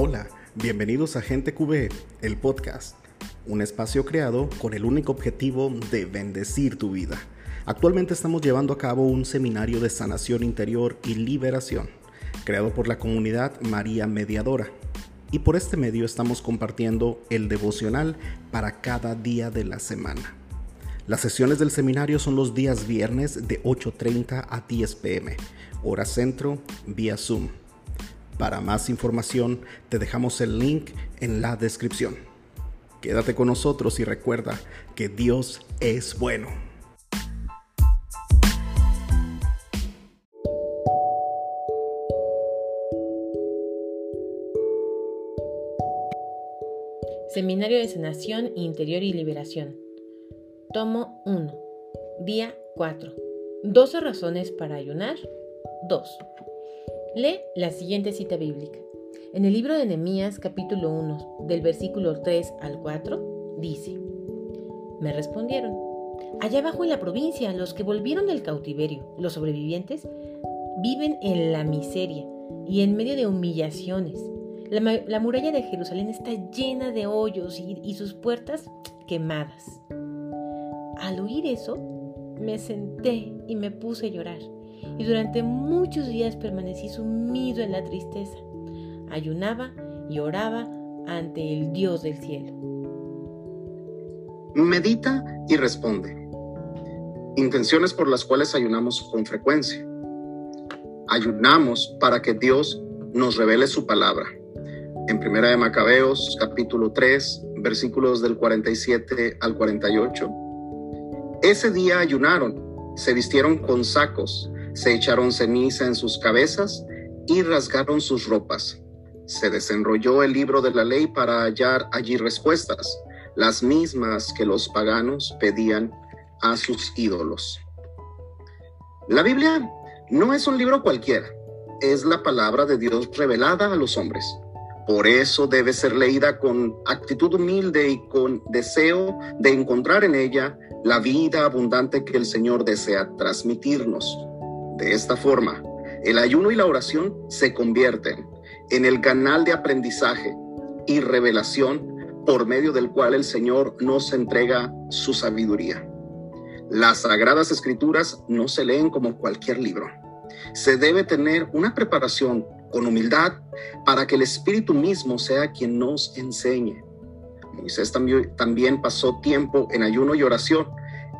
Hola, bienvenidos a Gente QB, el podcast, un espacio creado con el único objetivo de bendecir tu vida. Actualmente estamos llevando a cabo un seminario de sanación interior y liberación, creado por la comunidad María Mediadora. Y por este medio estamos compartiendo el devocional para cada día de la semana. Las sesiones del seminario son los días viernes de 8.30 a 10 pm, hora centro, vía Zoom. Para más información te dejamos el link en la descripción. Quédate con nosotros y recuerda que Dios es bueno. Seminario de Sanación Interior y Liberación. Tomo 1. Día 4. 12 razones para ayunar. 2. Lee la siguiente cita bíblica. En el libro de Nehemías capítulo 1, del versículo 3 al 4, dice, Me respondieron, allá abajo en la provincia, los que volvieron del cautiverio, los sobrevivientes, viven en la miseria y en medio de humillaciones. La, muralla de Jerusalén está llena de hoyos y, y sus puertas quemadas. Al oír eso, me senté y me puse a llorar y durante muchos días permanecí sumido en la tristeza. Ayunaba y oraba ante el Dios del cielo. Medita y responde. Intenciones por las cuales ayunamos con frecuencia. Ayunamos para que Dios nos revele su palabra. En Primera de Macabeos, capítulo 3, versículos del 47 al 48. Ese día ayunaron, se vistieron con sacos, se echaron ceniza en sus cabezas y rasgaron sus ropas. Se desenrolló el libro de la ley para hallar allí respuestas, las mismas que los paganos pedían a sus ídolos. La Biblia no es un libro cualquiera, es la palabra de Dios revelada a los hombres. Por eso debe ser leída con actitud humilde y con deseo de encontrar en ella la vida abundante que el Señor desea transmitirnos. De esta forma, el ayuno y la oración se convierten en el canal de aprendizaje y revelación por medio del cual el Señor nos entrega su sabiduría. Las sagradas escrituras no se leen como cualquier libro. Se debe tener una preparación con humildad para que el Espíritu mismo sea quien nos enseñe. Moisés también, también pasó tiempo en ayuno y oración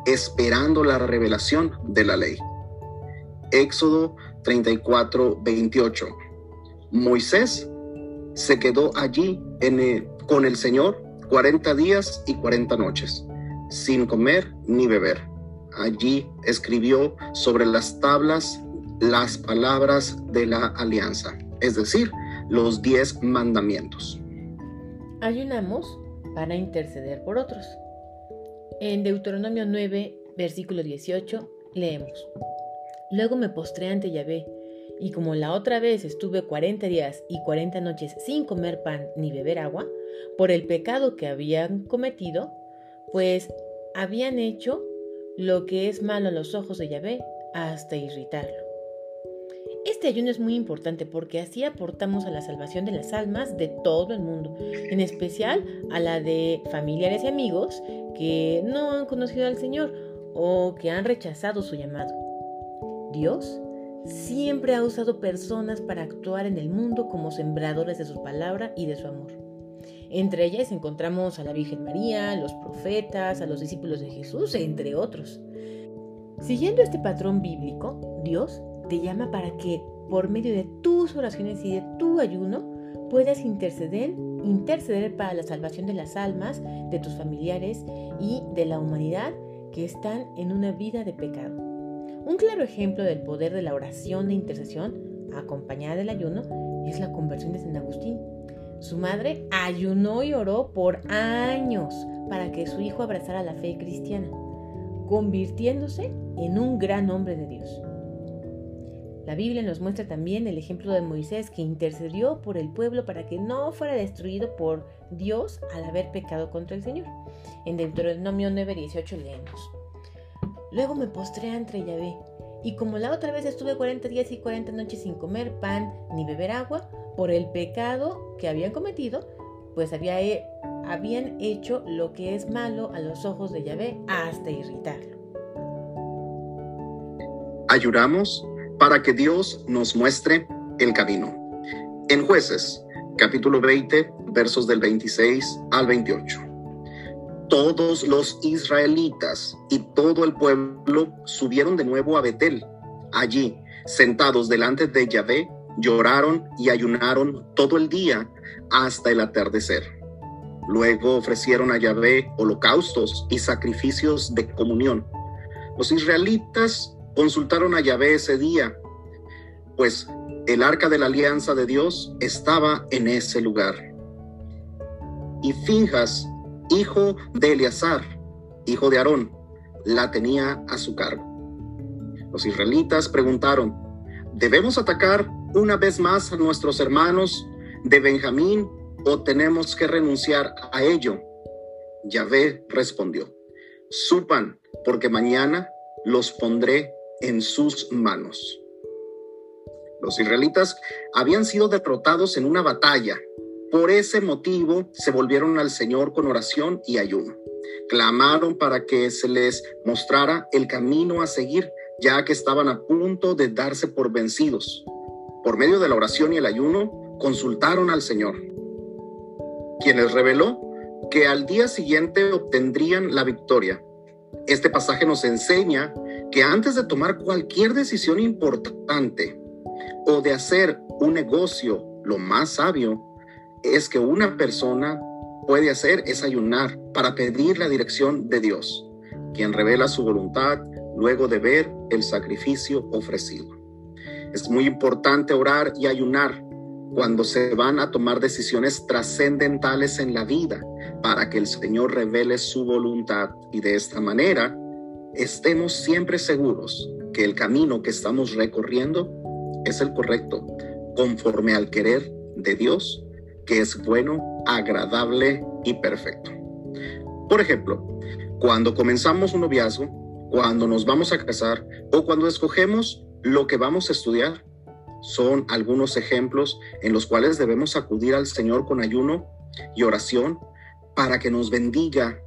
esperando la revelación de la ley. Éxodo 34, 28. Moisés se quedó allí en con el Señor 40 días y 40 noches, sin comer ni beber. Allí escribió sobre las tablas las palabras de la alianza, es decir, los diez mandamientos. Ayunamos para interceder por otros. En Deuteronomio 9, versículo 18, leemos. Luego me postré ante Yahvé, y como la otra vez estuve cuarenta días y cuarenta noches sin comer pan ni beber agua, por el pecado que habían cometido, pues habían hecho lo que es malo a los ojos de Yahvé hasta irritarlo. Este ayuno es muy importante porque así aportamos a la salvación de las almas de todo el mundo, en especial a la de familiares y amigos que no han conocido al Señor o que han rechazado su llamado. Dios siempre ha usado personas para actuar en el mundo como sembradores de su palabra y de su amor. Entre ellas encontramos a la Virgen María, los profetas, a los discípulos de Jesús, entre otros. Siguiendo este patrón bíblico, Dios te llama para que por medio de tus oraciones y de tu ayuno puedas interceder, interceder para la salvación de las almas, de tus familiares y de la humanidad que están en una vida de pecado. Un claro ejemplo del poder de la oración de intercesión, acompañada del ayuno, es la conversión de San Agustín. Su madre ayunó y oró por años para que su hijo abrazara la fe cristiana, convirtiéndose en un gran hombre de Dios. La Biblia nos muestra también el ejemplo de Moisés que intercedió por el pueblo para que no fuera destruido por Dios al haber pecado contra el Señor. En Deuteronomio 9:18 leemos. Luego me postré ante Yahvé, Y como la otra vez estuve 40 días y 40 noches sin comer pan ni beber agua, por el pecado que habían cometido, pues había, habían hecho lo que es malo a los ojos de Yahvé hasta irritarlo. Ayudamos para que Dios nos muestre el camino. En jueces, capítulo 20, versos del 26 al 28. Todos los israelitas y todo el pueblo subieron de nuevo a Betel. Allí, sentados delante de Yahvé, lloraron y ayunaron todo el día hasta el atardecer. Luego ofrecieron a Yahvé holocaustos y sacrificios de comunión. Los israelitas consultaron a Yahvé ese día, pues el arca de la alianza de Dios estaba en ese lugar. Y Finjas, hijo de Eleazar, hijo de Aarón, la tenía a su cargo. Los israelitas preguntaron, ¿debemos atacar una vez más a nuestros hermanos de Benjamín o tenemos que renunciar a ello? Yahvé respondió, supan, porque mañana los pondré en sus manos. Los israelitas habían sido derrotados en una batalla. Por ese motivo se volvieron al Señor con oración y ayuno. Clamaron para que se les mostrara el camino a seguir, ya que estaban a punto de darse por vencidos. Por medio de la oración y el ayuno, consultaron al Señor, quien les reveló que al día siguiente obtendrían la victoria. Este pasaje nos enseña que antes de tomar cualquier decisión importante, o de hacer un negocio, lo más sabio es que una persona puede hacer es ayunar para pedir la dirección de Dios, quien revela su voluntad luego de ver el sacrificio ofrecido. Es muy importante orar y ayunar cuando se van a tomar decisiones trascendentales en la vida para que el Señor revele su voluntad y de esta manera estemos siempre seguros que el camino que estamos recorriendo es el correcto, conforme al querer de Dios, que es bueno, agradable y perfecto. Por ejemplo, cuando comenzamos un noviazgo, cuando nos vamos a casar o cuando escogemos lo que vamos a estudiar, son algunos ejemplos en los cuales debemos acudir al Señor con ayuno y oración para que nos bendiga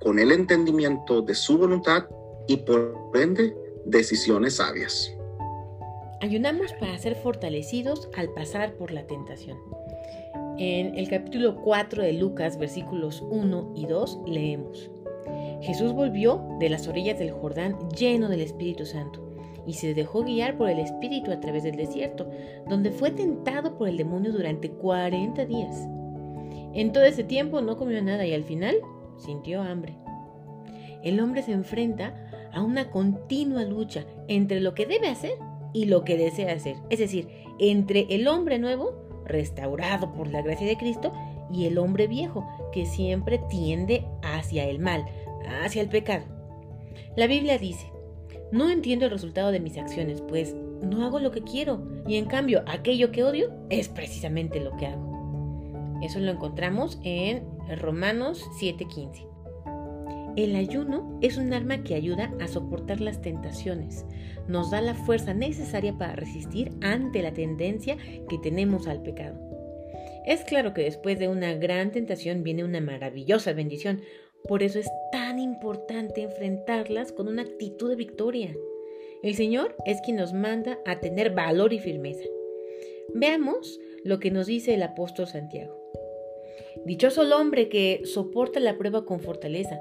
con el entendimiento de su voluntad y por ende decisiones sabias. Ayunamos para ser fortalecidos al pasar por la tentación. En el capítulo 4 de Lucas, versículos 1 y 2, leemos. Jesús volvió de las orillas del Jordán lleno del Espíritu Santo y se dejó guiar por el Espíritu a través del desierto, donde fue tentado por el demonio durante 40 días. En todo ese tiempo no comió nada y al final sintió hambre. El hombre se enfrenta a una continua lucha entre lo que debe hacer y lo que desea hacer. Es decir, entre el hombre nuevo, restaurado por la gracia de Cristo, y el hombre viejo, que siempre tiende hacia el mal, hacia el pecado. La Biblia dice, no entiendo el resultado de mis acciones, pues no hago lo que quiero, y en cambio aquello que odio es precisamente lo que hago. Eso lo encontramos en Romanos 7:15. El ayuno es un arma que ayuda a soportar las tentaciones. Nos da la fuerza necesaria para resistir ante la tendencia que tenemos al pecado. Es claro que después de una gran tentación viene una maravillosa bendición. Por eso es tan importante enfrentarlas con una actitud de victoria. El Señor es quien nos manda a tener valor y firmeza. Veamos lo que nos dice el apóstol Santiago. Dichoso el hombre que soporta la prueba con fortaleza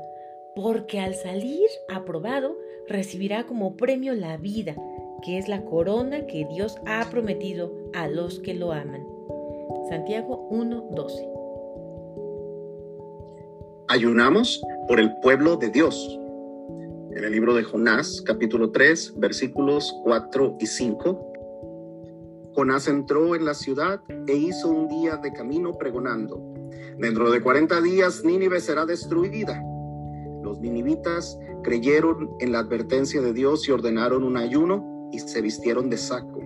porque al salir aprobado recibirá como premio la vida, que es la corona que Dios ha prometido a los que lo aman. Santiago 1:12. Ayunamos por el pueblo de Dios. En el libro de Jonás, capítulo 3, versículos 4 y 5. Jonás entró en la ciudad e hizo un día de camino pregonando. Dentro de 40 días Nínive será destruida ninivitas creyeron en la advertencia de Dios y ordenaron un ayuno y se vistieron de saco,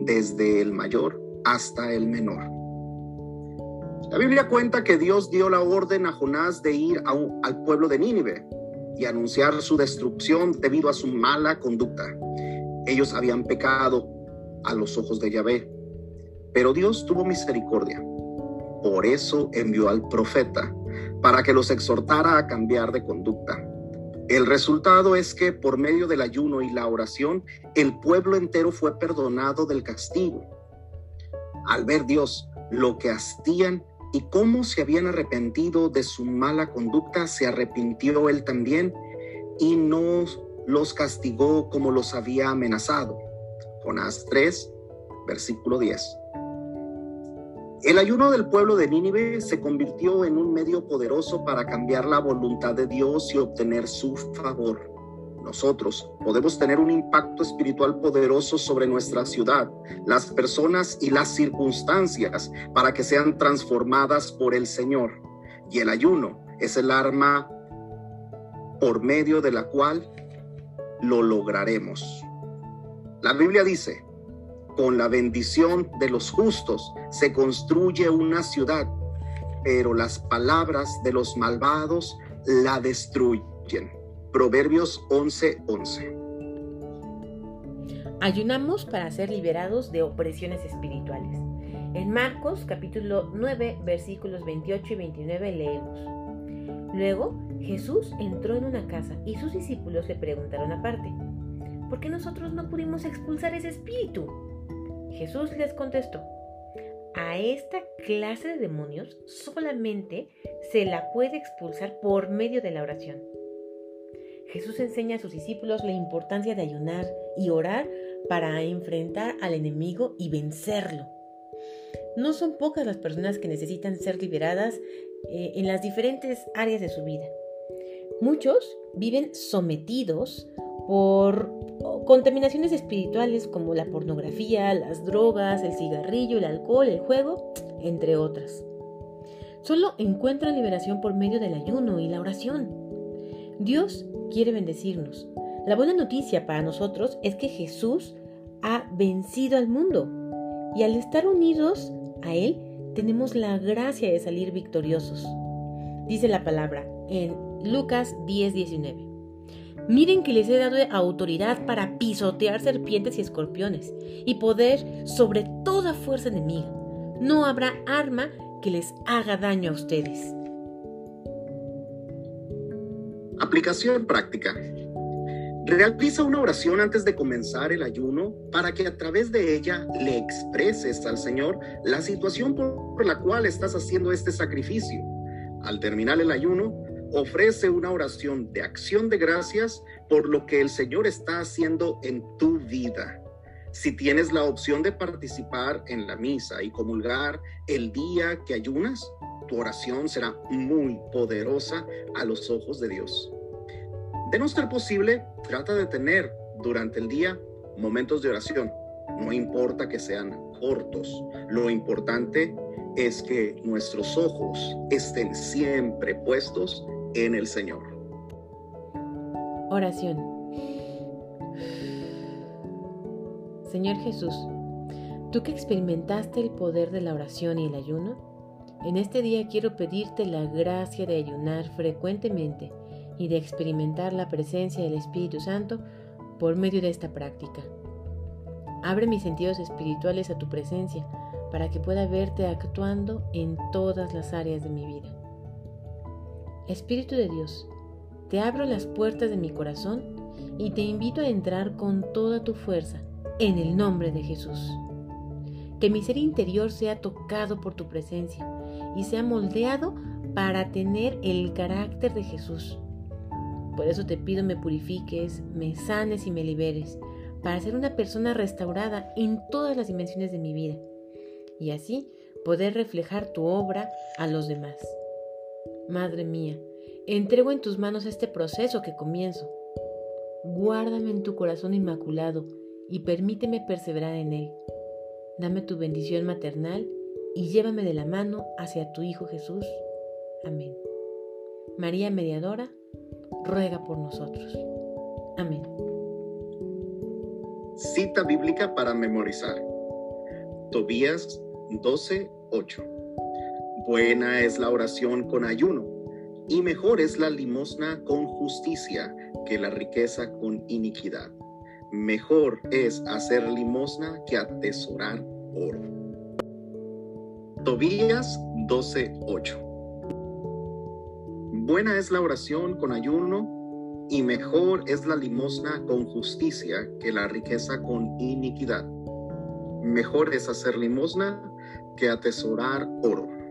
desde el mayor hasta el menor. La Biblia cuenta que Dios dio la orden a Jonás de ir al pueblo de Nínive y anunciar su destrucción debido a su mala conducta. Ellos habían pecado a los ojos de Yahvé, pero Dios tuvo misericordia. Por eso envió al profeta para que los exhortara a cambiar de conducta. El resultado es que por medio del ayuno y la oración, el pueblo entero fue perdonado del castigo. Al ver Dios lo que hacían y cómo se habían arrepentido de su mala conducta, se arrepintió él también y no los castigó como los había amenazado. Jonás 3, versículo 10. El ayuno del pueblo de Nínive se convirtió en un medio poderoso para cambiar la voluntad de Dios y obtener su favor. Nosotros podemos tener un impacto espiritual poderoso sobre nuestra ciudad, las personas y las circunstancias para que sean transformadas por el Señor. Y el ayuno es el arma por medio de la cual lo lograremos. La Biblia dice, con la bendición de los justos se construye una ciudad, pero las palabras de los malvados la destruyen. Proverbios 11:11. Ayunamos para ser liberados de opresiones espirituales. En Marcos capítulo 9 versículos 28 y 29 leemos. Luego Jesús entró en una casa y sus discípulos le preguntaron aparte, ¿por qué nosotros no pudimos expulsar ese espíritu? Jesús les contestó, a esta clase de demonios solamente se la puede expulsar por medio de la oración. Jesús enseña a sus discípulos la importancia de ayunar y orar para enfrentar al enemigo y vencerlo. No son pocas las personas que necesitan ser liberadas eh, en las diferentes áreas de su vida. Muchos viven sometidos por contaminaciones espirituales como la pornografía, las drogas, el cigarrillo, el alcohol, el juego, entre otras. Solo encuentran liberación por medio del ayuno y la oración. Dios quiere bendecirnos. La buena noticia para nosotros es que Jesús ha vencido al mundo y al estar unidos a Él tenemos la gracia de salir victoriosos. Dice la palabra en Lucas 10:19. Miren que les he dado autoridad para pisotear serpientes y escorpiones y poder sobre toda fuerza enemiga. No habrá arma que les haga daño a ustedes. Aplicación práctica. Realiza una oración antes de comenzar el ayuno para que a través de ella le expreses al Señor la situación por la cual estás haciendo este sacrificio. Al terminar el ayuno, ofrece una oración de acción de gracias por lo que el Señor está haciendo en tu vida. Si tienes la opción de participar en la misa y comulgar el día que ayunas, tu oración será muy poderosa a los ojos de Dios. De no ser posible, trata de tener durante el día momentos de oración. No importa que sean cortos, lo importante es que nuestros ojos estén siempre puestos en el Señor. Oración. Señor Jesús, tú que experimentaste el poder de la oración y el ayuno, en este día quiero pedirte la gracia de ayunar frecuentemente y de experimentar la presencia del Espíritu Santo por medio de esta práctica. Abre mis sentidos espirituales a tu presencia para que pueda verte actuando en todas las áreas de mi vida. Espíritu de Dios, te abro las puertas de mi corazón y te invito a entrar con toda tu fuerza en el nombre de Jesús. Que mi ser interior sea tocado por tu presencia y sea moldeado para tener el carácter de Jesús. Por eso te pido me purifiques, me sanes y me liberes, para ser una persona restaurada en todas las dimensiones de mi vida y así poder reflejar tu obra a los demás. Madre mía, entrego en tus manos este proceso que comienzo. Guárdame en tu corazón inmaculado y permíteme perseverar en él. Dame tu bendición maternal y llévame de la mano hacia tu Hijo Jesús. Amén. María Mediadora, ruega por nosotros. Amén. Cita bíblica para memorizar. Tobías 12:8. Buena es la oración con ayuno, y mejor es la limosna con justicia que la riqueza con iniquidad. mejor es hacer limosna que atesorar oro. Tobías 12:8 Buena es la oración con ayuno y mejor es la limosna con justicia que la riqueza con iniquidad. Mejor es hacer limosna que atesorar oro.